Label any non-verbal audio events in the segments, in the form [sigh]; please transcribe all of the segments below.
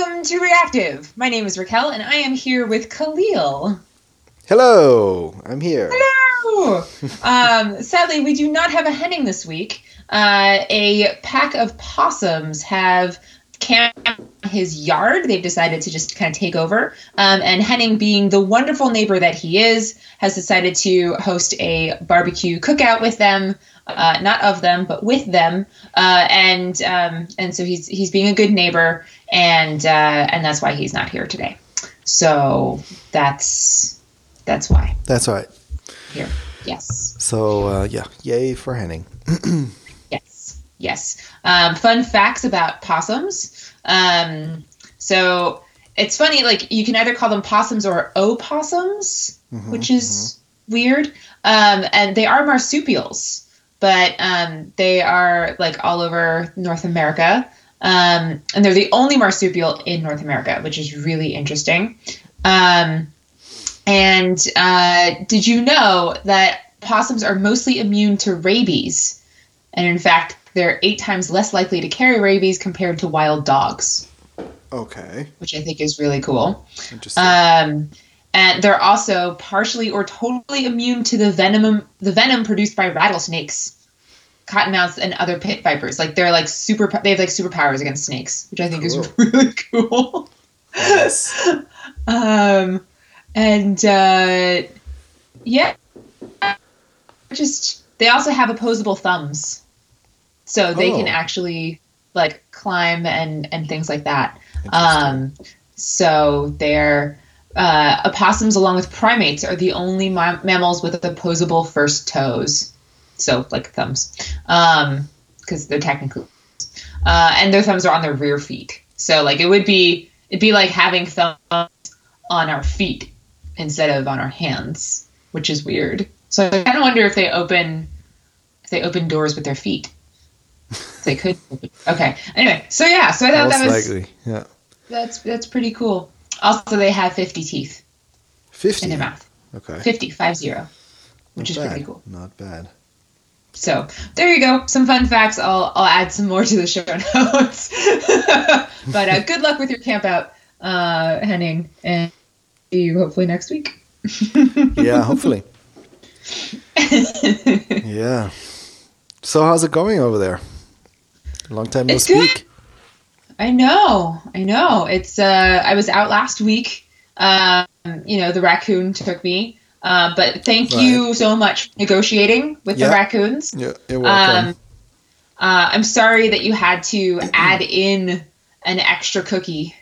Welcome to Reactive. My name is Raquel, and I am here with Kahlil. Hello, I'm here. Hello. [laughs] um, sadly, we do not have a Henning this week. Uh, a pack of possums have camped his yard. They've decided to just kind of take over. Um, and Henning, being the wonderful neighbor that he is, has decided to host a barbecue cookout with them. Uh, not of them, but with them, uh, and um, and so he's he's being a good neighbor, and uh, and that's why he's not here today. So that's that's why. That's right. Here, yes. So uh, yeah, yay for Henning. [clears throat] yes, yes. Um, fun facts about possums. Um, so it's funny, like you can either call them possums or opossums, mm-hmm, which is mm-hmm. weird. Um, and they are marsupials but um, they are like all over North America. Um, and they're the only marsupial in North America, which is really interesting. Um, and uh, did you know that possums are mostly immune to rabies? And in fact, they're eight times less likely to carry rabies compared to wild dogs. Okay. Which I think is really cool. Interesting. Um, and they're also partially or totally immune to the venom the venom produced by rattlesnakes cottonmouths and other pit vipers. Like they're like super they have like superpowers against snakes which i think cool. is [laughs] really cool. Yes um and uh yeah. Just they also have opposable thumbs. So they oh. can actually like climb and and things like that. Um so they're uh, opossums, along with primates, are the only ma- mammals with opposable first toes. So, like thumbs, because um, they're technically, uh, and their thumbs are on their rear feet. So, like, it would be it'd be like having thumbs on our feet instead of on our hands, which is weird. So, I kind of wonder if they open if they open doors with their feet. they could. Okay. Anyway, so yeah, so I thought Most that was likely. Yeah. That's that's pretty cool. Also, they have 50 teeth. 50? In their mouth. Okay. 50, 5 0, which Not is bad. pretty cool. Not bad. So there you go. Some fun facts. I'll, I'll add some more to the show [laughs] notes. [laughs] but uh, [laughs] good luck with your camp out, uh, Henning, and see you hopefully next week. yeah, hopefully. yeah. So how's it going over there? Long time no it's speak. Good. I know, I know. It's uh, I was out last week. Um, you know, the raccoon took me. Uh, but thank right. you so much negotiating with the raccoons. Yeah, you're welcome. Um, uh, I'm sorry that you had to add in an extra cookie.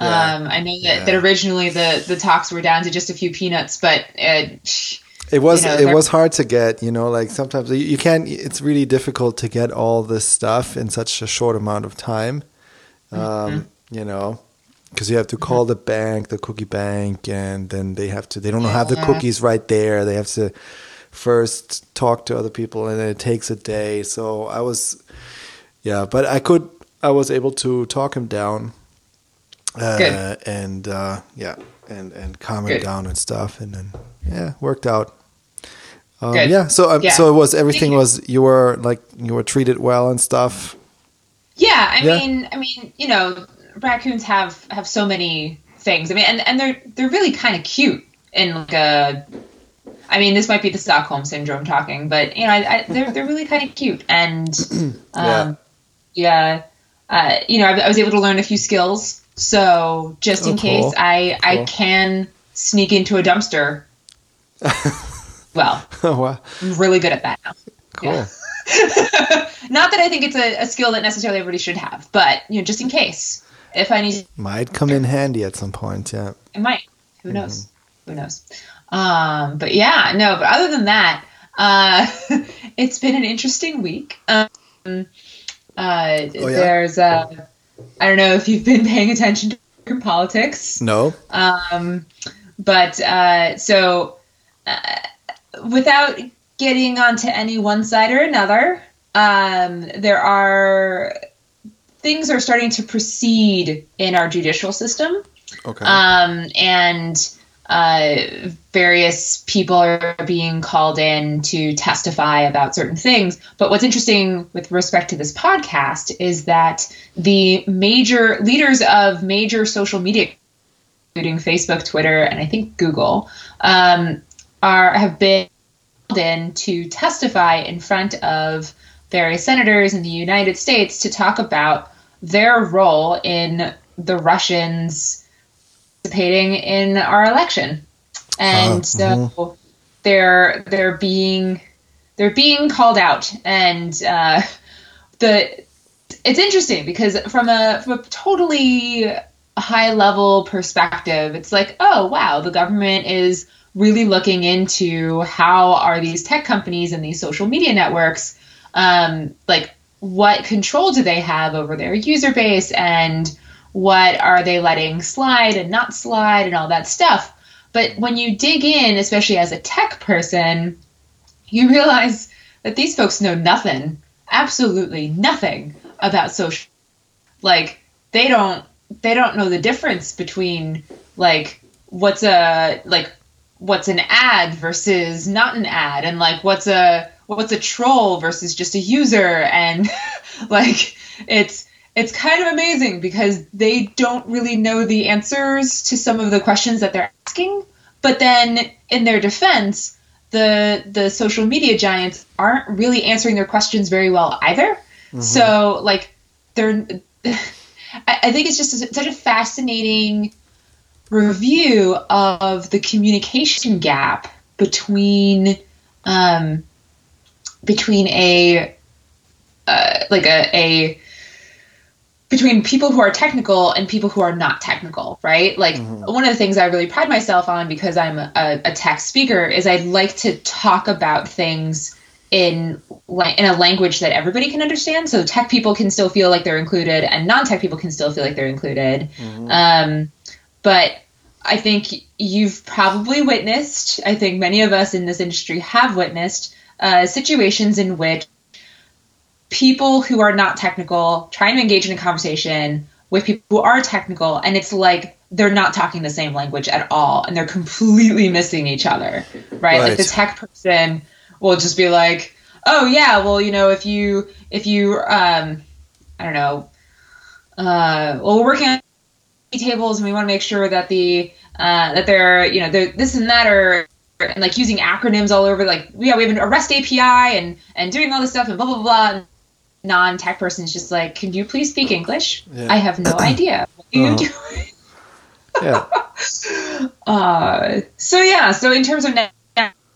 Yeah. Um, I know that, yeah. that originally the, the talks were down to just a few peanuts, but uh, it was you know, it was hard to get. You know, like sometimes you, you can't. It's really difficult to get all this stuff in such a short amount of time. Um, mm-hmm. You know, because you have to call the bank, the cookie bank, and then they have to. They don't have the cookies right there. They have to first talk to other people, and it takes a day. So I was, yeah, but I could. I was able to talk him down, uh, and uh, yeah, and and calm Good. him down and stuff, and then yeah, worked out. Um, yeah, so um, yeah. so it was everything was you were like you were treated well and stuff. Yeah, I yeah. mean, I mean, you know, raccoons have have so many things. I mean, and and they're they're really kind of cute in like a. I mean, this might be the Stockholm syndrome talking, but you know, I, I, they're they're really kind of cute, and [clears throat] um, yeah, yeah uh, you know, I, I, was able to learn a few skills. So just in oh, case, cool. I cool. I can sneak into a dumpster. [laughs] well, oh, wow. I'm really good at that now. Cool. Yeah. [laughs] Not that I think it's a, a, skill that necessarily everybody should have, but you know, just in case if I need might come in handy at some point. Yeah, it might. Who mm-hmm. knows? Who knows? Um, but yeah, no. But other than that, uh, [laughs] it's been an interesting week. Um, uh, oh, yeah? There's, uh, I don't know if you've been paying attention to politics. No. Um, but uh, so, uh, without getting onto any one side or another, um, there are things are starting to proceed in our judicial system. Okay. Um, and uh, various people are being called in to testify about certain things. But what's interesting with respect to this podcast is that the major leaders of major social media, including Facebook, Twitter, and I think Google, um, are have been called in to testify in front of various senators in the United States to talk about their role in the Russians participating in our election, and uh, so mm-hmm. they're they're being they're being called out, and uh, the it's interesting because from a from a totally high level perspective, it's like oh wow, the government is really looking into how are these tech companies and these social media networks um, like what control do they have over their user base and what are they letting slide and not slide and all that stuff. But when you dig in, especially as a tech person, you [laughs] realize that these folks know nothing, absolutely nothing about social. Like they don't they don't know the difference between like what's a like what's an ad versus not an ad and like what's a what's a troll versus just a user and [laughs] like it's it's kind of amazing because they don't really know the answers to some of the questions that they're asking. But then, in their defense, the the social media giants aren't really answering their questions very well either. Mm-hmm. So, like, they're. [laughs] I, I think it's just such a fascinating review of the communication gap between um, between a uh, like a, a between people who are technical and people who are not technical, right? Like mm-hmm. one of the things I really pride myself on because I'm a, a tech speaker is I like to talk about things in like in a language that everybody can understand. So tech people can still feel like they're included, and non-tech people can still feel like they're included. Mm-hmm. Um, but I think you've probably witnessed. I think many of us in this industry have witnessed uh, situations in which people who are not technical trying to engage in a conversation with people who are technical and it's like they're not talking the same language at all and they're completely missing each other right, right. like the tech person will just be like oh yeah well you know if you if you um i don't know uh well we're working on tables and we want to make sure that the uh that they're you know they're this and that or and like using acronyms all over like yeah we have a rest api and and doing all this stuff and blah blah blah non-tech person is just like, "Can you please speak English? Yeah. I have no [clears throat] idea what are uh-huh. you doing." yeah. [laughs] Uh, so yeah, so in terms of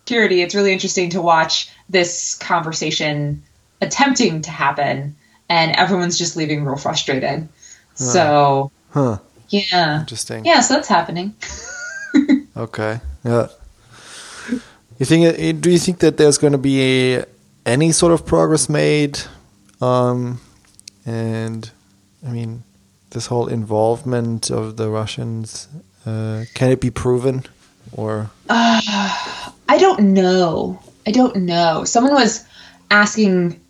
security, it's really interesting to watch this conversation attempting to happen, and everyone's just leaving real frustrated. Huh. So, huh? Yeah. Interesting. Yeah, so that's happening. [laughs] okay. Yeah. You think? Do you think that there's going to be a, any sort of progress made um, and I mean, this whole involvement of the Russians, uh, can it be proven or? Uh, I don't know. I don't know. Someone was asking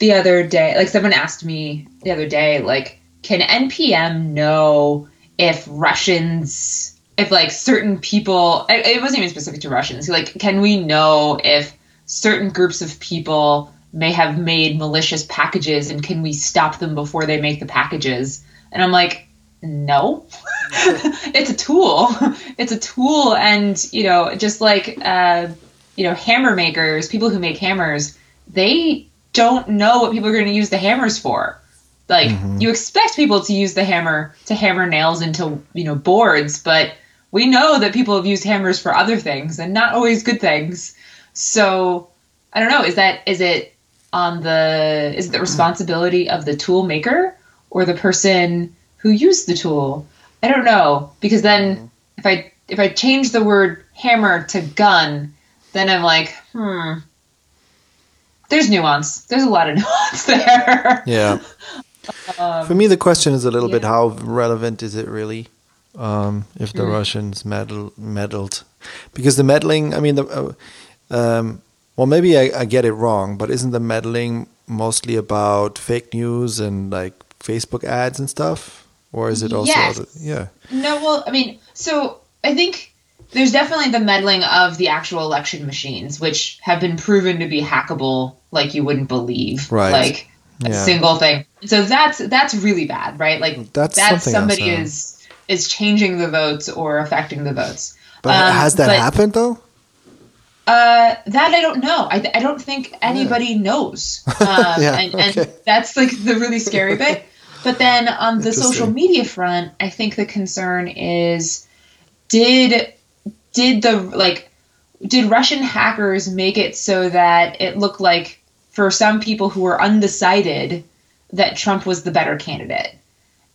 the other day, like someone asked me the other day, like, can NPM know if Russians, if like certain people, it wasn't even specific to Russians, like, can we know if certain groups of people may have made malicious packages and can we stop them before they make the packages? And I'm like, no. [laughs] it's a tool. [laughs] It's a tool and, you know, just like uh, you know, hammer makers, people who make hammers, they don't know what people are going to use the hammers for. Like mm-hmm. you expect people to use the hammer to hammer nails into, you know, boards, but we know that people have used hammers for other things and not always good things. So, I don't know, is that is it on the is it the responsibility of the tool maker or the person who used the tool? I don't know because then mm-hmm. if I if I change the word hammer to gun, then I'm like, hmm. There's nuance. There's a lot of [laughs] nuance there. Yeah. [laughs] um, For me, the question is a little yeah. bit how relevant is it really? Um, if the mm. Russians meddle, meddled, because the meddling, I mean, the, uh, um, well, maybe I, I get it wrong, but isn't the meddling mostly about fake news and like Facebook ads and stuff? Or is it also, yes. other, yeah? No, well, I mean, so I think there's definitely the meddling of the actual election machines, which have been proven to be hackable like you wouldn't believe. Right. Like a yeah. single thing. So that's that's really bad, right? Like that's, that's somebody else, is is changing the votes or affecting the votes. But um, has that but, happened though? Uh, that I don't know. I, I don't think anybody yeah. knows. [laughs] Um, yeah, and, okay. and that's like the really scary bit. But then on the social media front, I think the concern is did did the like did Russian hackers make it so that it looked like for some people who were undecided that Trump was the better candidate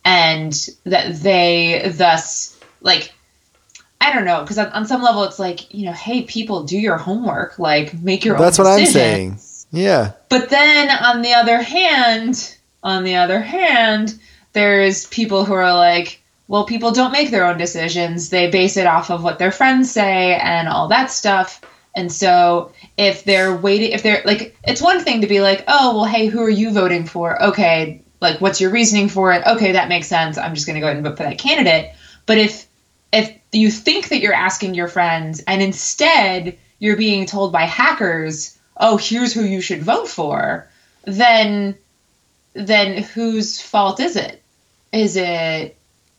and that they thus like I don't know because on, on, some level it's like you know hey people do your homework like make your that's own that's what I'm saying yeah but then on the other hand on the other hand there's people who are like well, people don't make their own decisions. They base it off of what their friends say and all that stuff. And so if they're waiting, if they're like, it's one thing to be like, oh, well, hey, who are you voting for? Okay, like, what's your reasoning for it? Okay, that makes sense. I'm just going to go ahead and vote for that candidate. But if if you think that you're asking your friends and instead you're being told by hackers, oh, here's who you should vote for, then then whose fault is it? Is it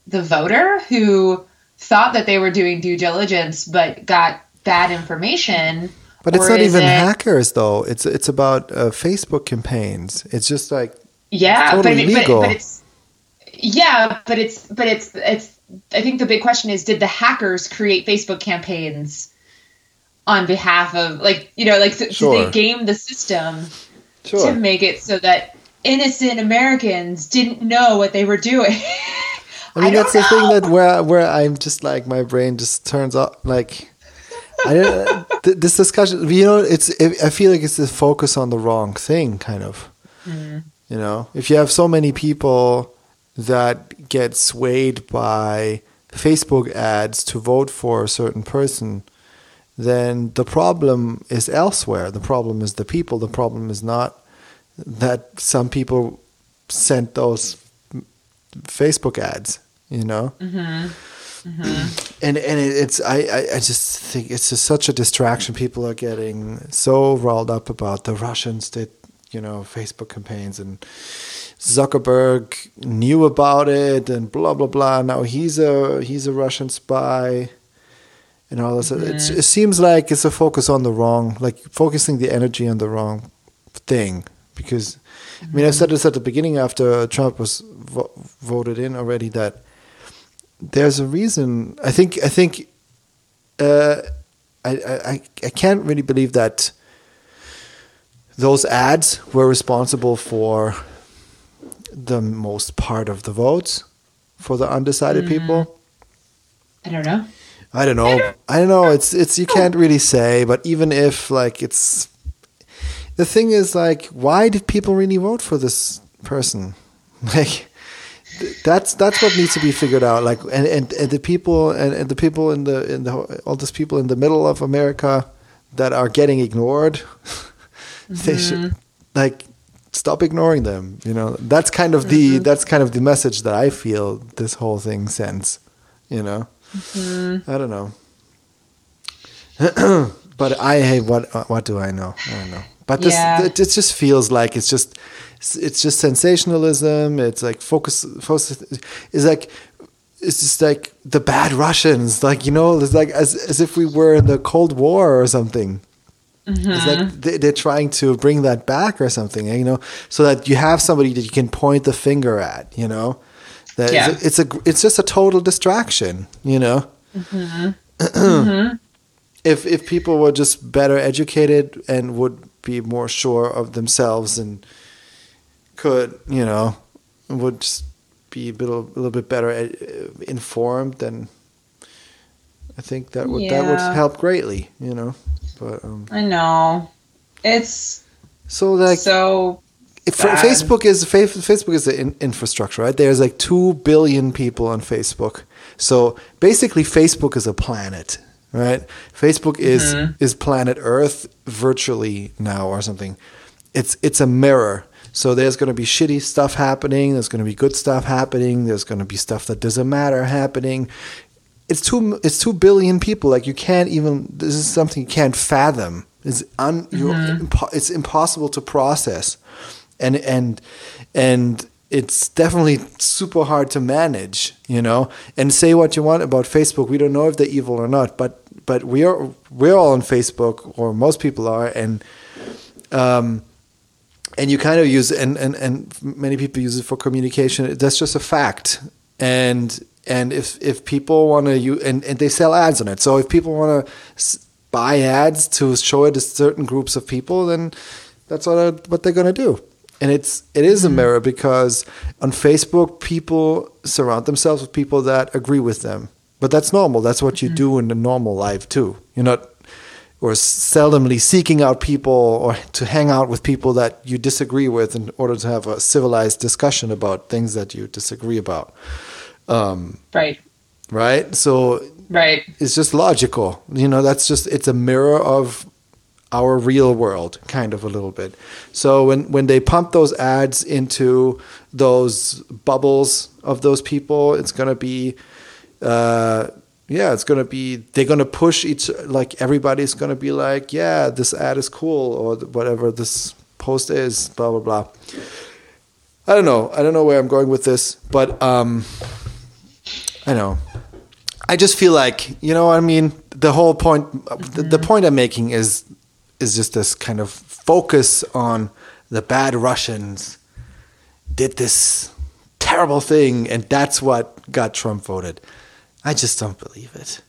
the voter who thought that they were doing due diligence but got bad information. But it's not even it, hackers though. It's it's about uh, Facebook campaigns. It's just like yeah, totally but. But, but it's yeah, but it's but it's it's. I think the big question is: Did the hackers create Facebook campaigns on behalf of like you know like sure. did they game the system sure. to make it so that innocent Americans didn't know what they were doing? I mean, [laughs] I that's the thing that where where I'm just like my brain just turns off. Like, I don't, [laughs] this discussion, you know, it's. It, I feel like it's the focus on the wrong thing, kind of. Mm. You know, if you have so many people that get swayed by Facebook ads to vote for a certain person, then the problem is elsewhere. The problem is the people. The problem is not that some people sent those Facebook ads, you know. Mm-hmm. Mm-hmm. And and it's I, I I just think it's just such a distraction. People are getting so riled up about the Russians did you know Facebook campaigns and Zuckerberg knew about it and blah blah blah. Now he's a he's a Russian spy and all this. Mm-hmm. it seems like it's a focus on the wrong, like focusing the energy on the wrong thing because I mean, I said this at the beginning after Trump was vo- voted in already that there's a reason. I think. I think. Uh, I, I I can't really believe that those ads were responsible for the most part of the votes for the undecided mm-hmm. people. I don't know. I don't know. I don't know. It's it's you can't really say, but even if like it's the thing is like why did people really vote for this person [laughs] like that's that's what needs to be figured out like and, and, and the people and, and the people in the in the all those people in the middle of america that are getting ignored. [laughs] they should like stop ignoring them you know that's kind of the mm-hmm. that's kind of the message that i feel this whole thing sends you know mm-hmm. i don't know [clears throat] but i hey what what do i know i don't know but this yeah. it, it just feels like it's just it's just sensationalism. It's like focus focus. It's like it's just like the bad Russians. Like you know, it's like as as if we were in the Cold War or something. Mm-hmm. It's like they, are trying to bring that back or something, you know, so that you have somebody that you can point the finger at, you know. That yeah. it's, a, it's a it's just a total distraction, you know. Mm-hmm. [clears throat] mm-hmm. If if people were just better educated and would be more sure of themselves and could, you know, would just be a little, a little bit better uh, informed, then I think that would yeah. that would help greatly, you know. But um, I know it's so like so. Facebook is Facebook is the in, infrastructure, right? There's like two billion people on Facebook, so basically Facebook is a planet, right? Facebook is mm-hmm. is planet Earth virtually now or something. It's it's a mirror. So there's going to be shitty stuff happening. There's going to be good stuff happening. There's going to be stuff that doesn't matter happening. It's two it's two billion people. Like you can't even. This is something you can't fathom. It's un, mm-hmm. impo- it's impossible to process, and and and it's definitely super hard to manage, you know. And say what you want about Facebook, we don't know if they're evil or not, but but we are we're all on Facebook, or most people are, and um, and you kind of use and and and many people use it for communication. That's just a fact, and and if if people want to use and, and they sell ads on it, so if people want to buy ads to show it to certain groups of people, then that's what what they're gonna do and it's it is a mm-hmm. mirror because on Facebook people surround themselves with people that agree with them. But that's normal. That's what you mm-hmm. do in a normal life too. You're not or seldomly seeking out people or to hang out with people that you disagree with in order to have a civilized discussion about things that you disagree about. Um, right. Right. So. Right. It's just logical. You know, that's just it's a mirror of our real world kind of a little bit so when when they pump those ads into those bubbles of those people it's going to be uh, yeah it's going to be they're going to push each like everybody's going to be like yeah this ad is cool or whatever this post is blah blah blah i don't know i don't know where i'm going with this but um i know i just feel like you know i mean the whole point the, the mm-hmm. point i'm making is is just this kind of focus on the bad Russians did this terrible thing, and that's what got Trump voted. I just don't believe it.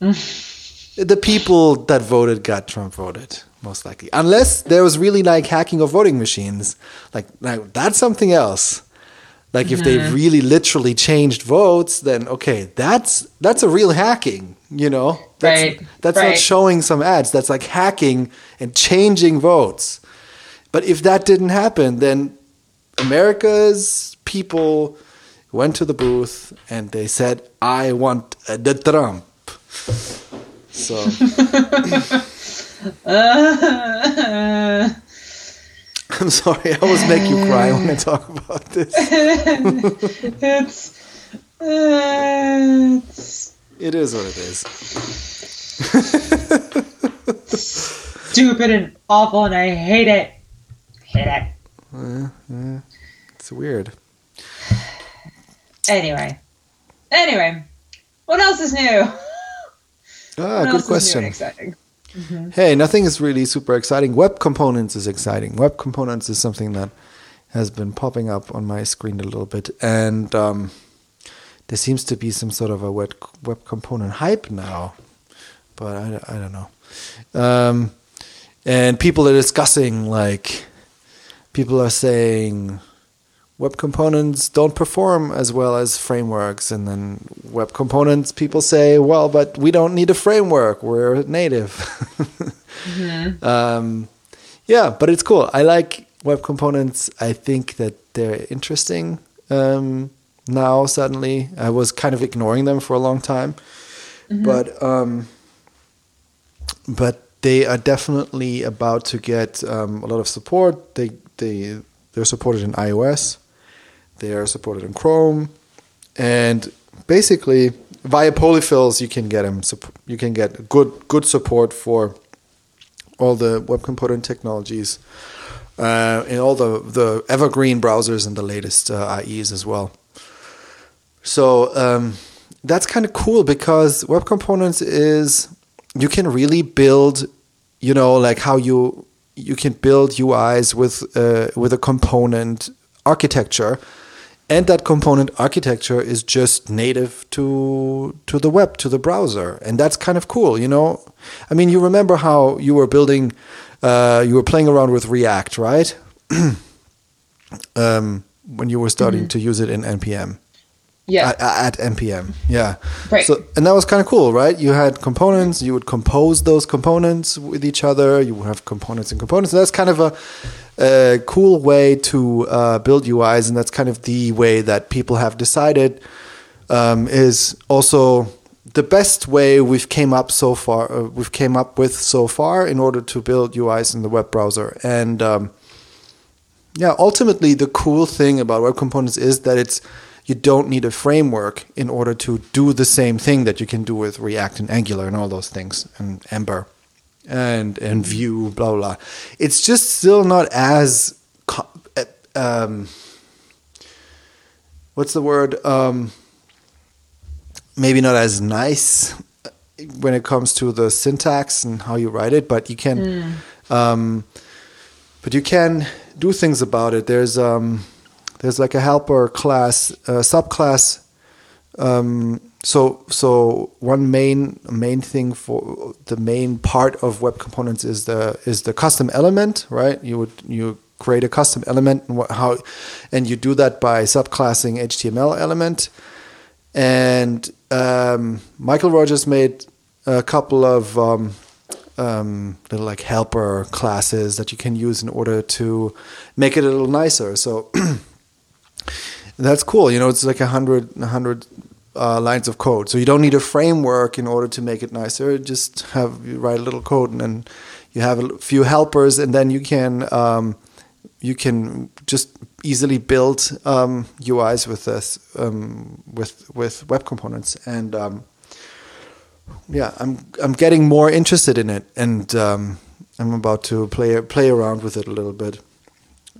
[laughs] the people that voted got Trump voted, most likely. Unless there was really like hacking of voting machines. Like, like that's something else. Like if mm-hmm. they really literally changed votes, then okay, that's that's a real hacking, you know? That's right. that's right. not showing some ads. That's like hacking and changing votes. But if that didn't happen, then America's people went to the booth and they said, "I want uh, the Trump." So uh, [laughs] [laughs] [laughs] [laughs] I'm sorry, I always make you cry when I talk about this. [laughs] it's, uh, it's. It is what it is. [laughs] Stupid and awful, and I hate it. Hate it. Uh, uh, it's weird. Anyway. Anyway. What else is new? Ah, good question. exciting? Mm-hmm. Hey, nothing is really super exciting. Web components is exciting. Web components is something that has been popping up on my screen a little bit, and um, there seems to be some sort of a web web component hype now, but I, I don't know. Um, and people are discussing like people are saying web components don't perform as well as frameworks. And then web components people say well but we don't need a framework. We're native. [laughs] Mm-hmm. um, yeah but it's cool. I like web components. I think that they're interesting. Um, now suddenly i was kind of ignoring them for a long time. Mm-hmm. but um, but they are definitely about to get um, a lot of support. They they they're supported in ios they are supported in Chrome, and basically via polyfills you can get them. You can get good good support for all the web component technologies uh, in all the the evergreen browsers and the latest uh, IEs as well. So um, that's kind of cool because web components is you can really build, you know, like how you you can build UIs with uh, with a component architecture and that component architecture is just native to to the web to the browser. And that's kind of cool you know? I mean you remember how you were building uh, you were playing around with react right? [clears throat] Um, when you were starting mm-hmm. to use it in npm yeah. At, at, npm yeah. Right. So and that was kind of cool right? You had components you would compose those components with each other you would have components and components. And that's kind of a a cool way to uh, build UIs, and that's kind of the way that people have decided um, is also the best way we've came up so far. Uh, we've came up with so far in order to build UIs in the web browser, and um, yeah, ultimately the cool thing about web components is that it's you don't need a framework in order to do the same thing that you can do with React and Angular and all those things and Ember and and Vue, blah blah. blah. It's just still not as um, what's the word? Um, maybe not as nice when it comes to the syntax and how you write it, but you can, mm. um, but you can do things about it. There's um, there's like a helper class, a subclass. Um, so so one main main thing for the main part of web components is the is the custom element, right? You would you create a custom element and what, how, and you do that by subclassing HTML element. And um, Mikeal Rogers made a couple of um, um, little like helper classes that you can use in order to make it a little nicer. So [clears throat] that's cool. You know, it's like a hundred, a hundred uh, lines of code. So you don't need a framework in order to make it nicer. Just have you write a little code and then you have a few helpers, and then you can um, you can just easily build um, UIs with this um, with with web components and um, yeah I'm I'm getting more interested in it and um, I'm about to play play around with it a little bit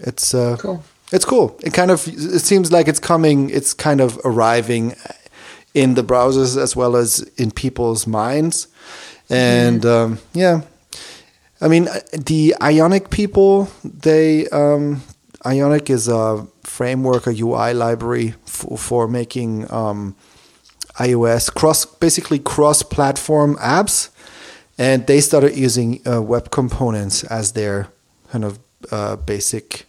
it's uh, cool it's cool. It kind of it seems like it's coming it's kind of arriving in the browsers as well as in people's minds. And mm. yeah. I mean, the Ionic people, they um, Ionic is a framework, a UI library for, for making um, iOS cross, basically cross-platform apps, and they started using uh, web components as their kind of uh, basic,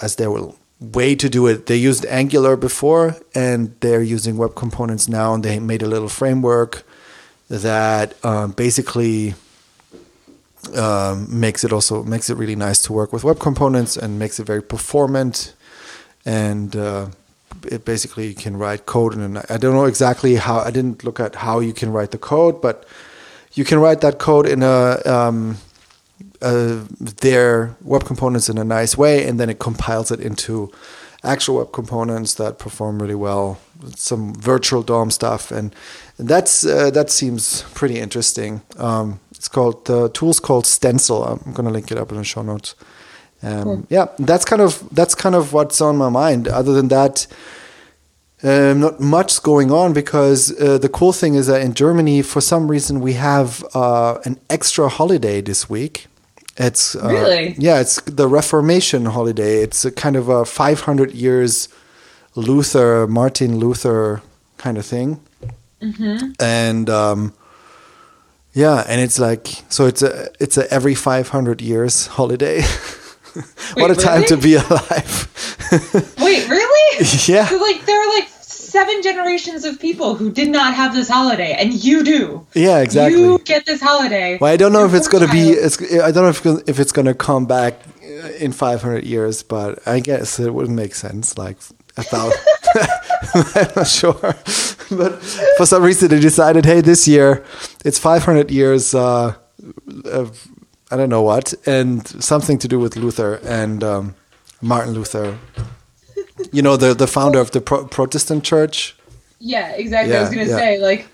as their way to do it. They used Angular before, and they're using web components now, and they made a little framework that um, basically um, makes it also makes it really nice to work with web components and makes it very performant and uh, it basically you can write code and I don't know exactly how I didn't look at how you can write the code but you can write that code in a um, uh, their web components in a nice way and then it compiles it into actual web components that perform really well some virtual DOM stuff and that's uh, that seems pretty interesting um, it's called the tool's called Stencil. I'm gonna link it up in the show notes. Um, cool. Yeah, that's kind of that's kind of what's on my mind. Other than that, um, not much going on because uh, the cool thing is that in Germany, for some reason, we have uh, an extra holiday this week. It's uh, really yeah, it's the Reformation holiday. It's a kind of a 500 years Luther, Martin Luther kind of thing, mm-hmm. and um, yeah, and it's like so it's a it's a every 500 years holiday. [laughs] what Wait, a time to be [laughs] alive. Wait, really? [laughs] Yeah. So like there are like seven generations of people who did not have this holiday, and you do. Yeah, exactly. You get this holiday. Well, I don't know if it's going to be. It's, I don't know if if it's going to come back in 500 years, but I guess it would make sense. Like a thousand. [laughs] I'm not sure but for some reason they decided, hey, this year it's 500 years uh, of I don't know what, and something to do with Luther and um, Martin Luther. You know, the the founder of the Pro- Protestant Church. Yeah, exactly. Yeah, I was gonna yeah. say like,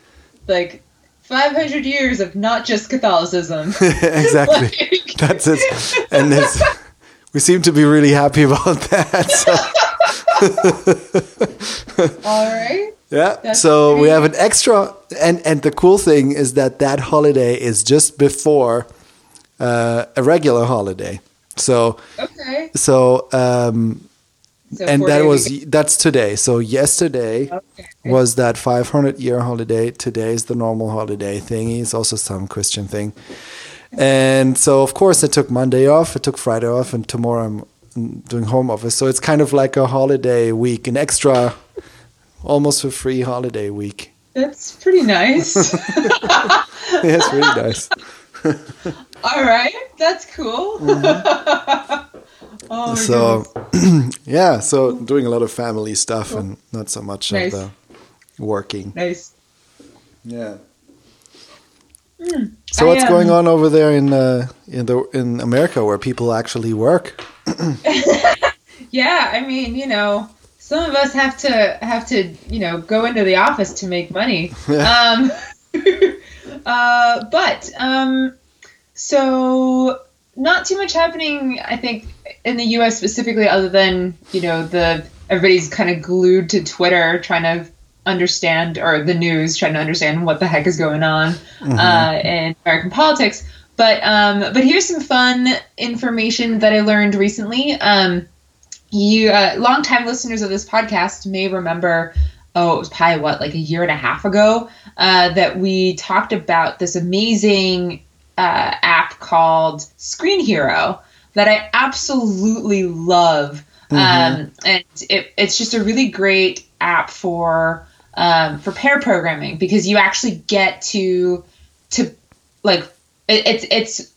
like 500 years of not just Catholicism. [laughs] exactly. [laughs] like... That's it. And we seem to be really happy about that. So. [laughs] All right. Yeah. That's so great. we have an extra, and and the cool thing is that that holiday is just before uh, a regular holiday. So okay. So um, so and that was ago. that's today. So yesterday okay. was that 500 year holiday. Today is the normal holiday thingy. It's also some Christian thing. And so of course I took Monday off. I took Friday off, and tomorrow I'm doing home office. So it's kind of like a holiday week, an extra almost a free holiday week. That's pretty nice. [laughs] yeah, it's really nice. [laughs] All right, that's cool. Mm-hmm. [laughs] oh, so, [clears throat] yeah, so doing a lot of family stuff and not so much nice. of the working. Nice. Yeah. Mm. So what's going on over there in uh, in the in America where people actually work? [clears throat] yeah, I mean, you know, some of us have to have to you know go into the office to make money. [laughs] um, [laughs] uh, but um, so not too much happening, I think, in the U.S. specifically, other than you know the everybody's kind of glued to Twitter trying to understand or the news trying to understand what the heck is going on mm-hmm. uh, in American politics. But um, but here's some fun information that I learned recently. Um, you uh, longtime listeners of this podcast may remember. Oh, it was probably what like a year and a half ago uh, that we talked about this amazing uh, app called Screenhero that I absolutely love. Mm-hmm. Um, and it, it's just a really great app for um, for pair programming because you actually get to to like it, it's it's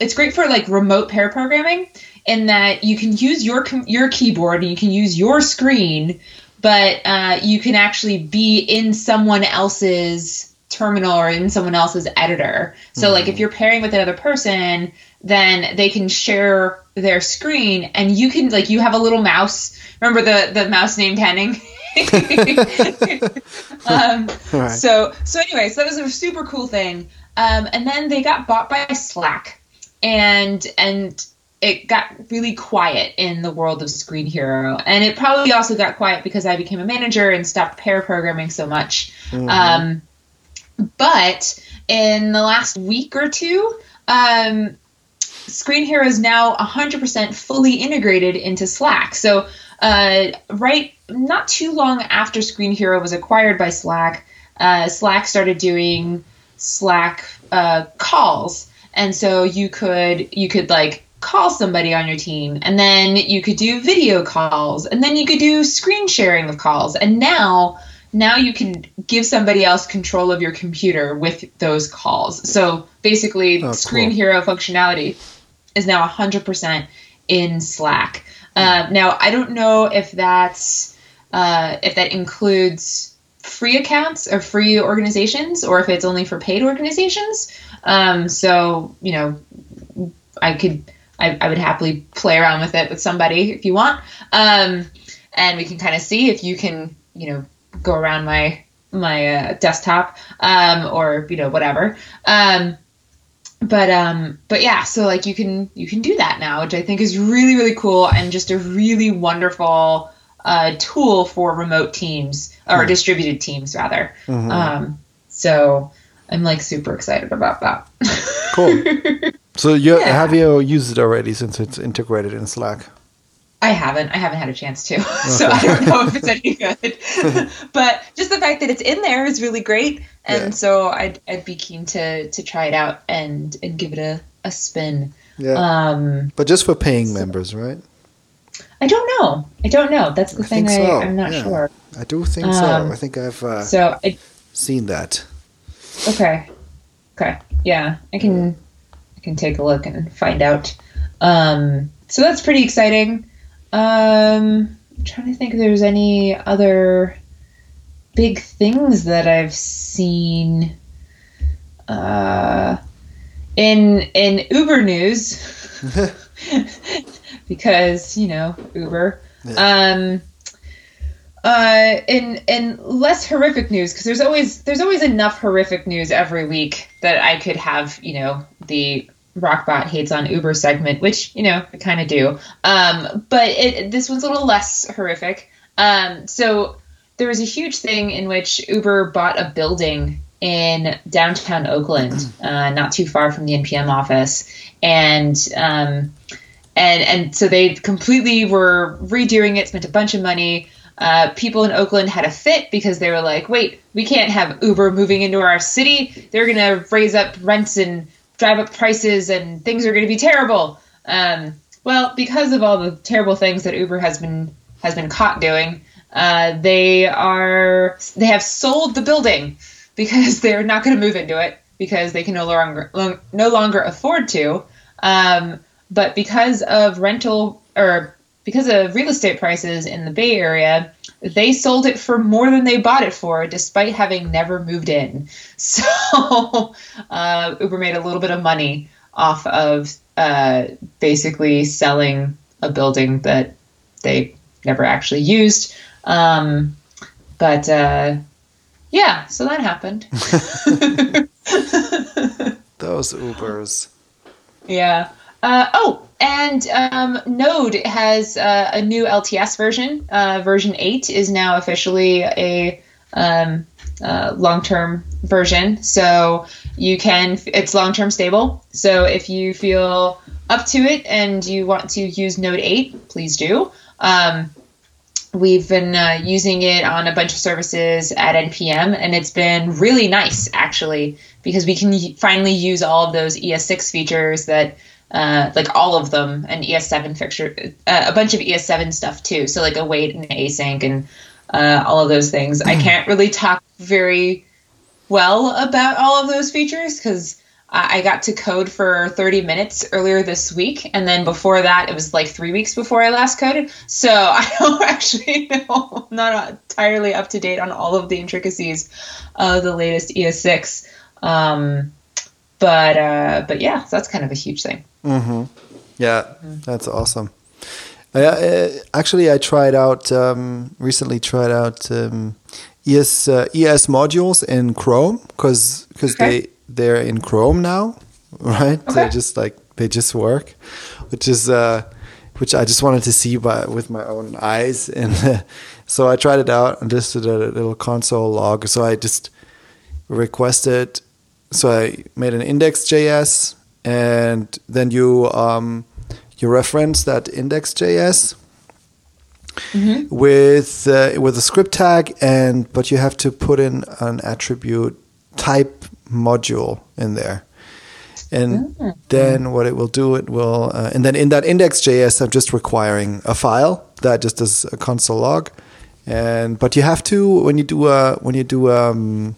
it's great for like remote pair programming in that you can use your your keyboard and you can use your screen, but uh, you can actually be in someone else's terminal or in someone else's editor. So mm-hmm. like if you're pairing with another person, then they can share their screen and you can like you have a little mouse. Remember the the mouse named Henning? [laughs] [laughs] um, right. So so anyway, so that was a super cool thing. Um, and then they got bought by Slack, and and it got really quiet in the world of Screenhero, and it probably also got quiet because I became a manager and stopped pair programming so much. Mm-hmm. Um, but in the last week or two, um, Screenhero is now 100% fully integrated into Slack. So uh, right, not too long after Screenhero was acquired by Slack, uh, Slack started doing Slack uh, calls, and so you could you could like call somebody on your team, and then you could do video calls, and then you could do screen sharing of calls, and now now you can give somebody else control of your computer with those calls. So basically, oh, Screen cool. Hero functionality is now 100% in Slack. Uh, now, I don't know if that's uh, if that includes free accounts or free organizations, or if it's only for paid organizations. Um, so, you know, I could, I, I, would happily play around with it with somebody if you want, um, and we can kind of see if you can, you know, go around my my uh, desktop um, or you know whatever. Um, but um but yeah so like you can you can do that now which i think is really really cool and just a really wonderful uh, tool for remote teams or mm. distributed teams rather mm-hmm. um so i'm like super excited about that cool [laughs] so you yeah. have you used it already since it's integrated in slack I haven't. I haven't had a chance to, [laughs] so I don't know if it's any good. [laughs] but just the fact that it's in there is really great, and yeah. so I'd I'd be keen to to try it out and and give it a a spin. Yeah. Um, but just for paying so, members, right? I don't know. I don't know. That's the I thing. So. I, am not yeah. sure. I do think um, so. I think I've uh, so I, seen that. Okay. Okay. Yeah, I can. I can take a look and find out. Um, so that's pretty exciting. Um, I'm trying to think if there's any other big things that I've seen. Uh, in in Uber news, [laughs] [laughs] because you know Uber. Yeah. Um, uh, in in less horrific news, because there's always there's always enough horrific news every week that I could have you know the Rockbot hates on Uber segment, which you know I kind of do. Um, but it, this one's a little less horrific. Um, so there was a huge thing in which Uber bought a building in downtown Oakland, [clears throat] uh, not too far from the NPM office, and um, and and so they completely were redoing it, spent a bunch of money. Uh, people in Oakland had a fit because they were like, "Wait, we can't have Uber moving into our city. They're gonna raise up rents and drive up prices and things are going to be terrible. Um, well, because of all the terrible things that Uber has been has been caught doing, uh, they are they have sold the building because [laughs] they're not going to move into it because they can no longer no longer afford to. Um, but because of rental or because of real estate prices in the Bay Area, they sold it for more than they bought it for, despite having never moved in. [laughs] So uh, Uber made a little bit of money off of uh, basically selling a building that they never actually used. Um, but uh, yeah, so that happened. [laughs] [laughs] Those Ubers. Yeah. Uh, oh, and um, Node has uh, a new LTS version. Uh, version 8 is now officially a um, uh, long term version. So you can, it's long term stable. So if you feel up to it and you want to use Node 8, please do. Um, we've been uh, using it on a bunch of services at npm and it's been really nice actually because we can finally use all of those es6 features that uh, like all of them and es7 fixture uh, a bunch of es7 stuff too so like await and async and uh, all of those things i [clears throat] can't really talk very well about all of those features because I got to code for 30 minutes earlier this week, and then before that, it was like three weeks before I last coded. So [laughs] I don't actually [laughs] know, I'm not entirely up to date on all of the intricacies of the latest ES6. Um, but uh, but yeah, so that's kind of a huge thing. Mm-hmm. Yeah, that's awesome. I, uh, actually, I tried out um, recently. Tried out um, ES uh, ES modules in Chrome because because okay. they they're in Chrome now, [laughs] right? Okay. They just like they just work, which is uh, which I just wanted to see by with my own eyes, [laughs] and uh, so I tried it out and just did a little console log. So I just requested, so I made an index.js, and then you um, you reference that index.js. Mm-hmm. With uh, with a script tag and but you have to put in an attribute type module in there. And mm-hmm. then what it will do, it will, uh, and then in that index.js, I'm just requiring a file that just does a console log. And but you have to when you do a when you do um,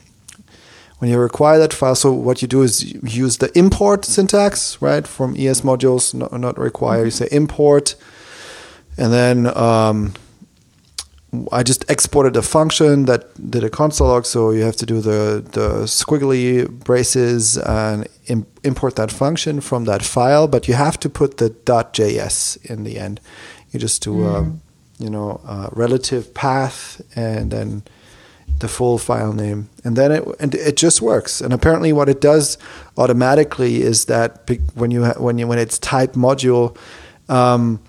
when you require that file. So what you do is you use the import syntax, right, from ES modules, not, not require. You say import, and then um, I just exported a function that did a console log, so you have to do the, the squiggly braces and Im- import that function from that file, but you have to put the .js in the end. You just do, mm. a, you know, a relative path and then the full file name, and then it and it just works. And apparently, what it does automatically is that when you when you when it's type module, um,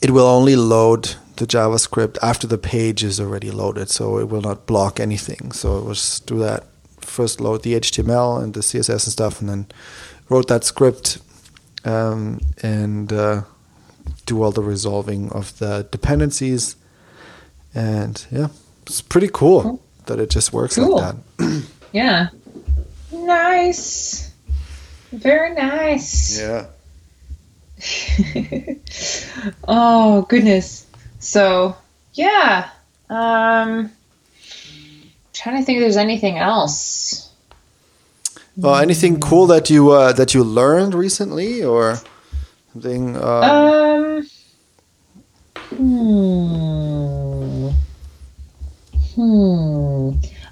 it will only load the JavaScript after the page is already loaded, so it will not block anything. So it was do that first, load the HTML and the CSS and stuff, and then wrote that script um, and uh, do all the resolving of the dependencies. And yeah, it's pretty cool, cool. that it just works cool. like that. [clears throat] yeah, nice, very nice. Yeah. [laughs] oh goodness so yeah, um, trying to think if there's anything else. Well, anything cool that you uh, that you learned recently, or something? Um. um hmm. Hmm.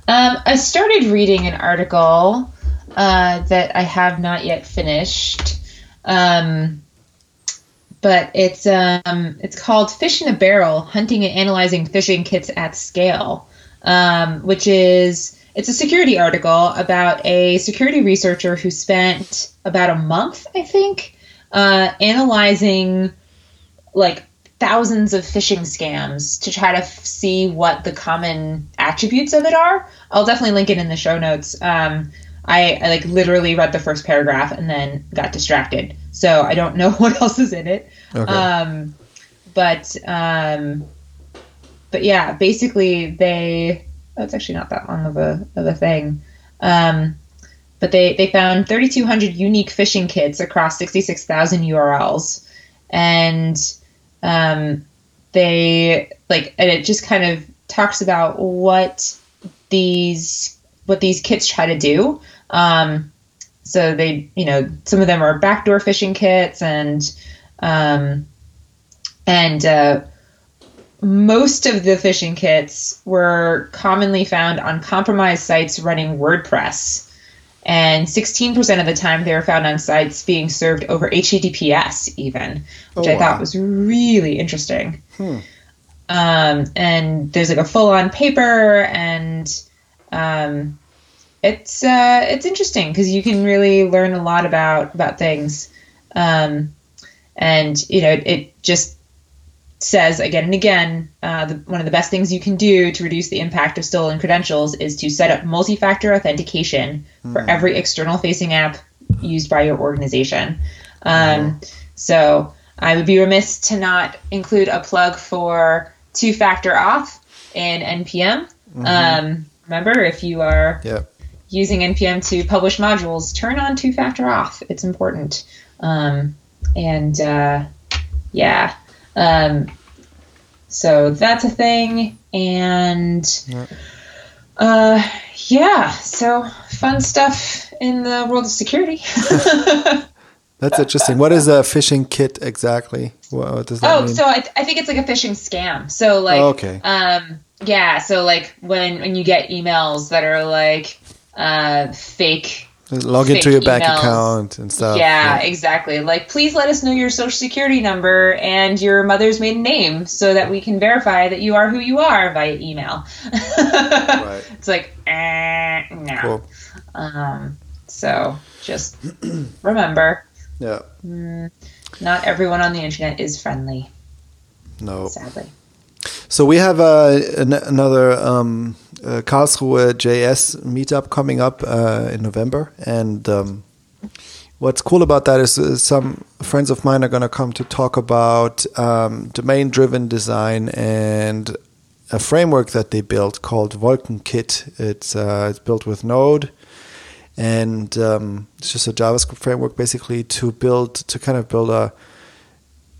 Um, I started reading an article uh, that I have not yet finished. Um, but it's um, it's called Phish in a Barrel: Hunting and Analyzing Phishing Kits at Scale, um, which is it's a security article about a security researcher who spent about a month, I think, uh, analyzing like thousands of phishing scams to try to f- see what the common attributes of it are. I'll definitely link it in the show notes. Um, I, I like literally read the first paragraph and then got distracted. So I don't know [laughs] what else is in it. Okay. Um, but um, but yeah, basically they. Oh, it's actually not that long of a of a thing. Um, but they they found 3,200 unique phishing kits across 66,000 URLs, and um, they like and it just kind of talks about what these what these kits try to do. Um, so they, you know, some of them are backdoor phishing kits, and um, and uh, most of the phishing kits were commonly found on compromised sites running WordPress. And 16% of the time, they were found on sites being served over HTTPS, even, which oh, I thought was really interesting. Hmm. um, and there's like a full on paper, and um, it's uh, it's interesting because you can really learn a lot about about things, um, and you know it, it just says again and again uh, the, one of the best things you can do to reduce the impact of stolen credentials is to set up multi-factor authentication mm. for hmm. every external facing app used by your organization um, mm. so i would be remiss to not include a plug for two-factor auth in npm mm-hmm. um, remember if you are yep. using npm to publish modules turn on two-factor auth it's important um, and uh, yeah um, so that's a thing, and yeah. Uh, yeah, so fun stuff in the world of security. [laughs] That's interesting. What is a phishing kit exactly? What, does that oh, mean? so I, th- I think it's like a phishing scam. So like, oh, okay. Um, yeah. So like when when you get emails that are like uh, fake log into your bank account and stuff. Yeah, yeah, exactly. Like, please let us know your social security number and your mother's maiden name so that we can verify that you are who you are via email. right. [laughs] It's like, eh, no. Cool. Um, so just [clears throat] remember. Yeah. Mm, not everyone on the internet is friendly. No. Sadly. So we have uh, an- another um, uh, Karlsruhe JS meetup coming up uh, in November, and um, what's cool about that is, is, some friends of mine are going to come to talk about um, domain-driven design and a framework that they built called Wolkenkit. It's uh, it's built with Node, and um, it's just a JavaScript framework basically to build to kind of build a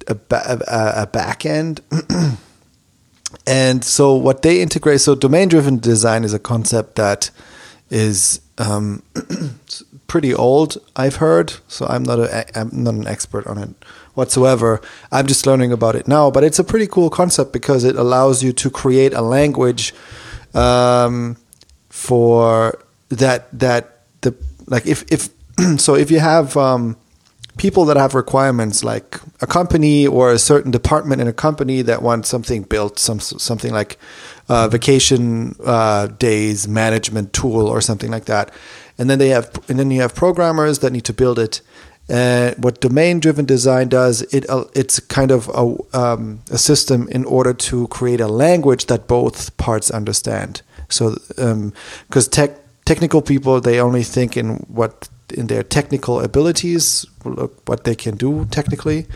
a, a, a back end. [clears throat] and so what they integrate so domain driven design is a concept that is um, [clears throat] pretty old i've heard. So i'm not a i'm not an expert on it whatsoever. I'm just learning about it now. But it's a pretty cool concept because it allows you to create a language um, for that that the like if if [clears throat] so if you have um, people that have requirements like a company or a certain department in a company that wants something built some something like uh, vacation uh, days management tool or something like that. And then they have and then you have programmers that need to build it. And what domain driven design does it uh, it's kind of a, um, a system in order to create a language that both parts understand. So because um, tech technical people they only think in what in their technical abilities, what they can do technically,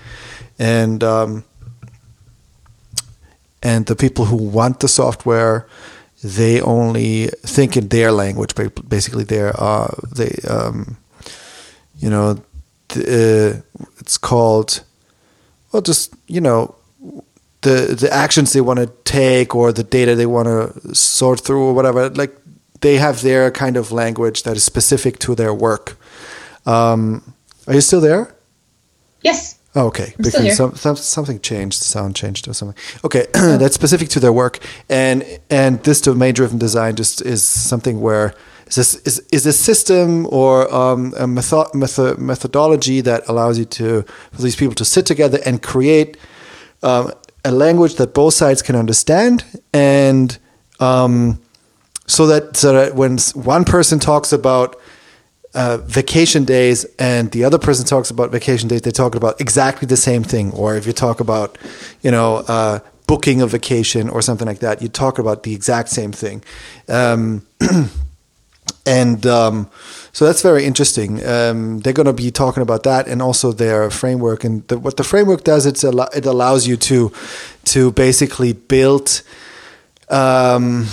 and um, and the people who want the software, they only think in their language. Basically, they're uh, they um, you know the, uh, it's called well just you know the the actions they want to take or the data they want to sort through or whatever like they have their kind of language that is specific to their work um, are you still there? Yes. Oh, okay, because some, some, something changed, sound changed or something. Okay, [clears throat] that's specific to their work, and and this domain-driven design just is something where is this is is a system or um, a method, method, methodology that allows you to for these people to sit together and create um, a language that both sides can understand, and um, so that so that when one person talks about uh, vacation days and the other person talks about vacation days, they talk about exactly the same thing. Or if you talk about, you know, uh, booking a vacation or something like that, you talk about the exact same thing. Um, [clears throat] and um, so that's very interesting. Um, they're going to be talking about that and also their framework. And the, what the framework does, it's al- it allows you to to basically build. Um,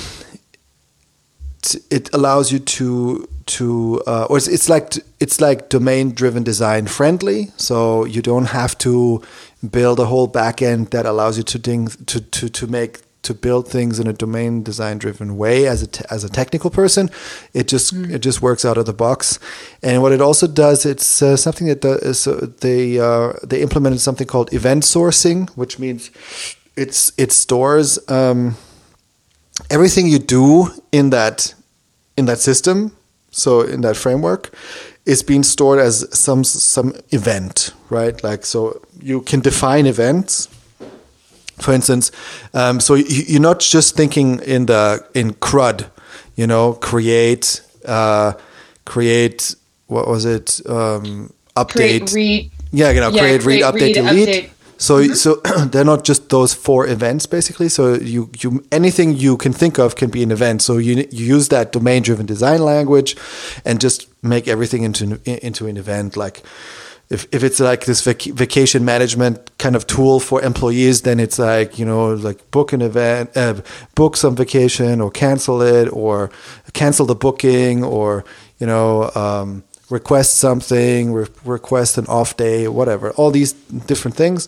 it allows you to to uh, or it's, it's like it's like domain driven design friendly. So you don't have to build a whole backend that allows you to ding, to, to to make to build things in a domain design driven way as a te- as a technical person. It just mm. it just works out of the box. And what it also does it's uh, something that does, uh, they uh, they implemented something called event sourcing which means it's it stores um, everything you do in that in that system so in that framework is being stored as some some event right like so you can define events for instance, um, so you, are not just thinking in the in CRUD, you know, create, uh, create. What was it? Um, update. Create, read. Yeah, you know, yeah, create, create, read, update, read, delete. Update. So, mm-hmm. so [clears throat] they're not just those four events basically. So you, you anything you can think of can be an event. So you, you use that domain-driven design language, and just make everything into into an event. Like if if it's like this vac- vacation management kind of tool for employees, then it's like you know like book an event, uh, book some vacation, or cancel it, or cancel the booking, or you know. Um, request something, re- request an off day, whatever. All these different things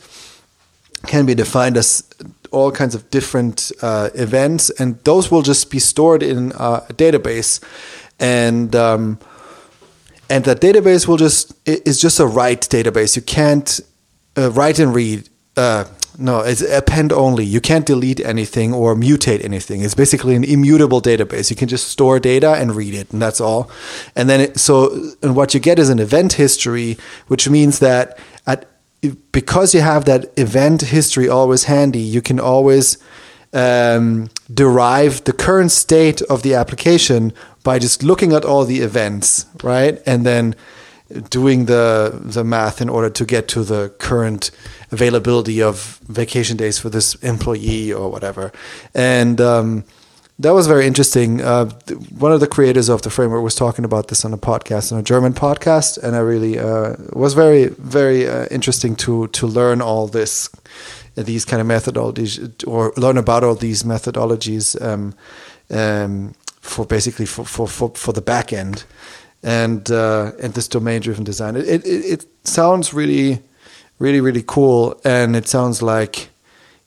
can be defined as all kinds of different uh, events, and those will just be stored in a database, and um, and that database will just is just a write database. You can't uh, write and read. Uh, no, it's append only. You can't delete anything or mutate anything. It's basically an immutable database. You can just store data and read it, and that's all. And then, it, so and what you get is an event history, which means that at because you have that event history always handy, you can always um, derive the current state of the application by just looking at all the events, right, and then doing the the math in order to get to the current availability of vacation days for this employee or whatever. And um, that was very interesting. Uh, one of the creators of the framework was talking about this on a podcast, on a German podcast, and I really uh, was very, very uh, interesting to to learn all this, these kind of methodologies, or learn about all these methodologies um, um, for basically for, for for for the back end, and uh, and this domain driven design. It, it it sounds really really really cool and it sounds like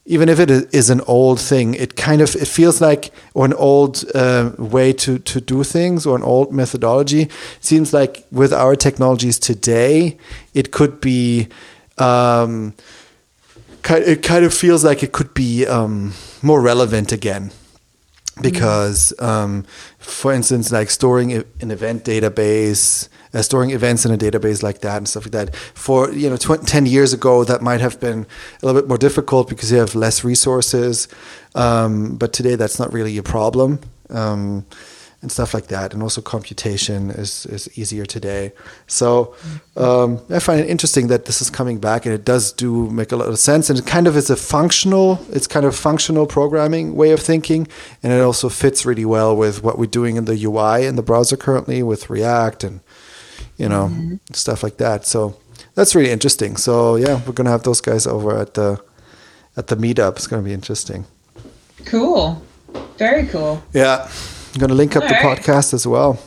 even if it is an old thing it kind of it feels like or an old uh, way to to do things or an old methodology it seems like with our technologies today it could be um, it kind of feels like it could be um, more relevant again because um, for instance like storing an event database uh, storing events in a database like that and stuff like that. For you know, tw- ten years ago, that might have been a little bit more difficult because you have less resources. Um, but today, that's not really a problem. Um, and stuff like that, and also computation is, is easier today. So um, I find it interesting that this is coming back, and it does do make a lot of sense. And it kind of is a functional, it's kind of functional programming way of thinking, and it also fits really well with what we're doing in the UI in the browser currently with React and you know, mm-hmm. stuff like that. So that's really interesting. So yeah, we're gonna have those guys over at the at the meetup. It's gonna be interesting. Cool. Very cool. Yeah, I'm gonna link up all the right. podcast as well.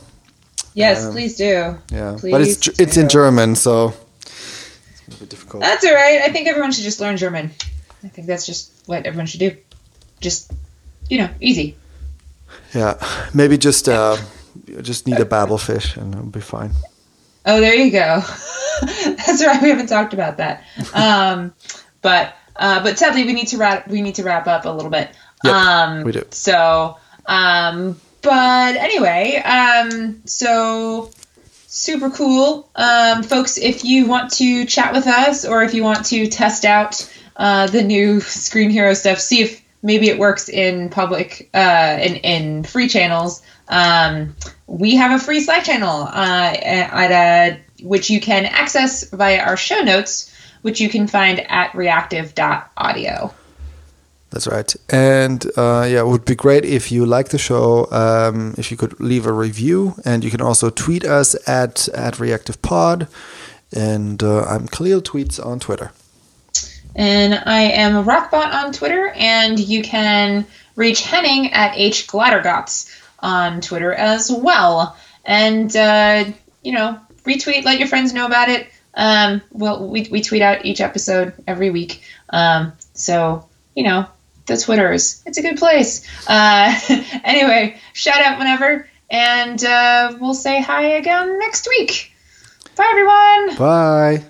Yes, um, please do. Yeah, please but it's do. it's in German, so it's gonna be difficult. That's all right. I think everyone should just learn German. I think that's just what everyone should do. Just you know, easy. Yeah, maybe just uh, just need a babel fish and it'll be fine. Oh, there you go. [laughs] That's right. We haven't talked about that. Um, but uh, but sadly, we need to wrap we need to wrap up a little bit. Yep, um, we do. So, um, but anyway, um, so super cool, um, folks. If you want to chat with us, or if you want to test out uh, the new Screenhero stuff, see if maybe it works in public uh, in in free channels. Um, we have a free Slack channel uh, at uh, which you can access via our show notes, which you can find at reactive.audio. That's right. And uh, yeah, it would be great if you like the show, um, if you could leave a review. And you can also tweet us at, at ReactivePod. And uh, I'm Kahlil Tweets on Twitter. And I am Rockbot on Twitter. And you can reach Henning at H. Glattergotz on Twitter as well. And, uh, you know, retweet, let your friends know about it. Um, well, we, we tweet out each episode every week. Um, so, you know, the Twitters, it's a good place. Uh, [laughs] anyway, shout out whenever, and uh, we'll say hi again next week. Bye, everyone. Bye.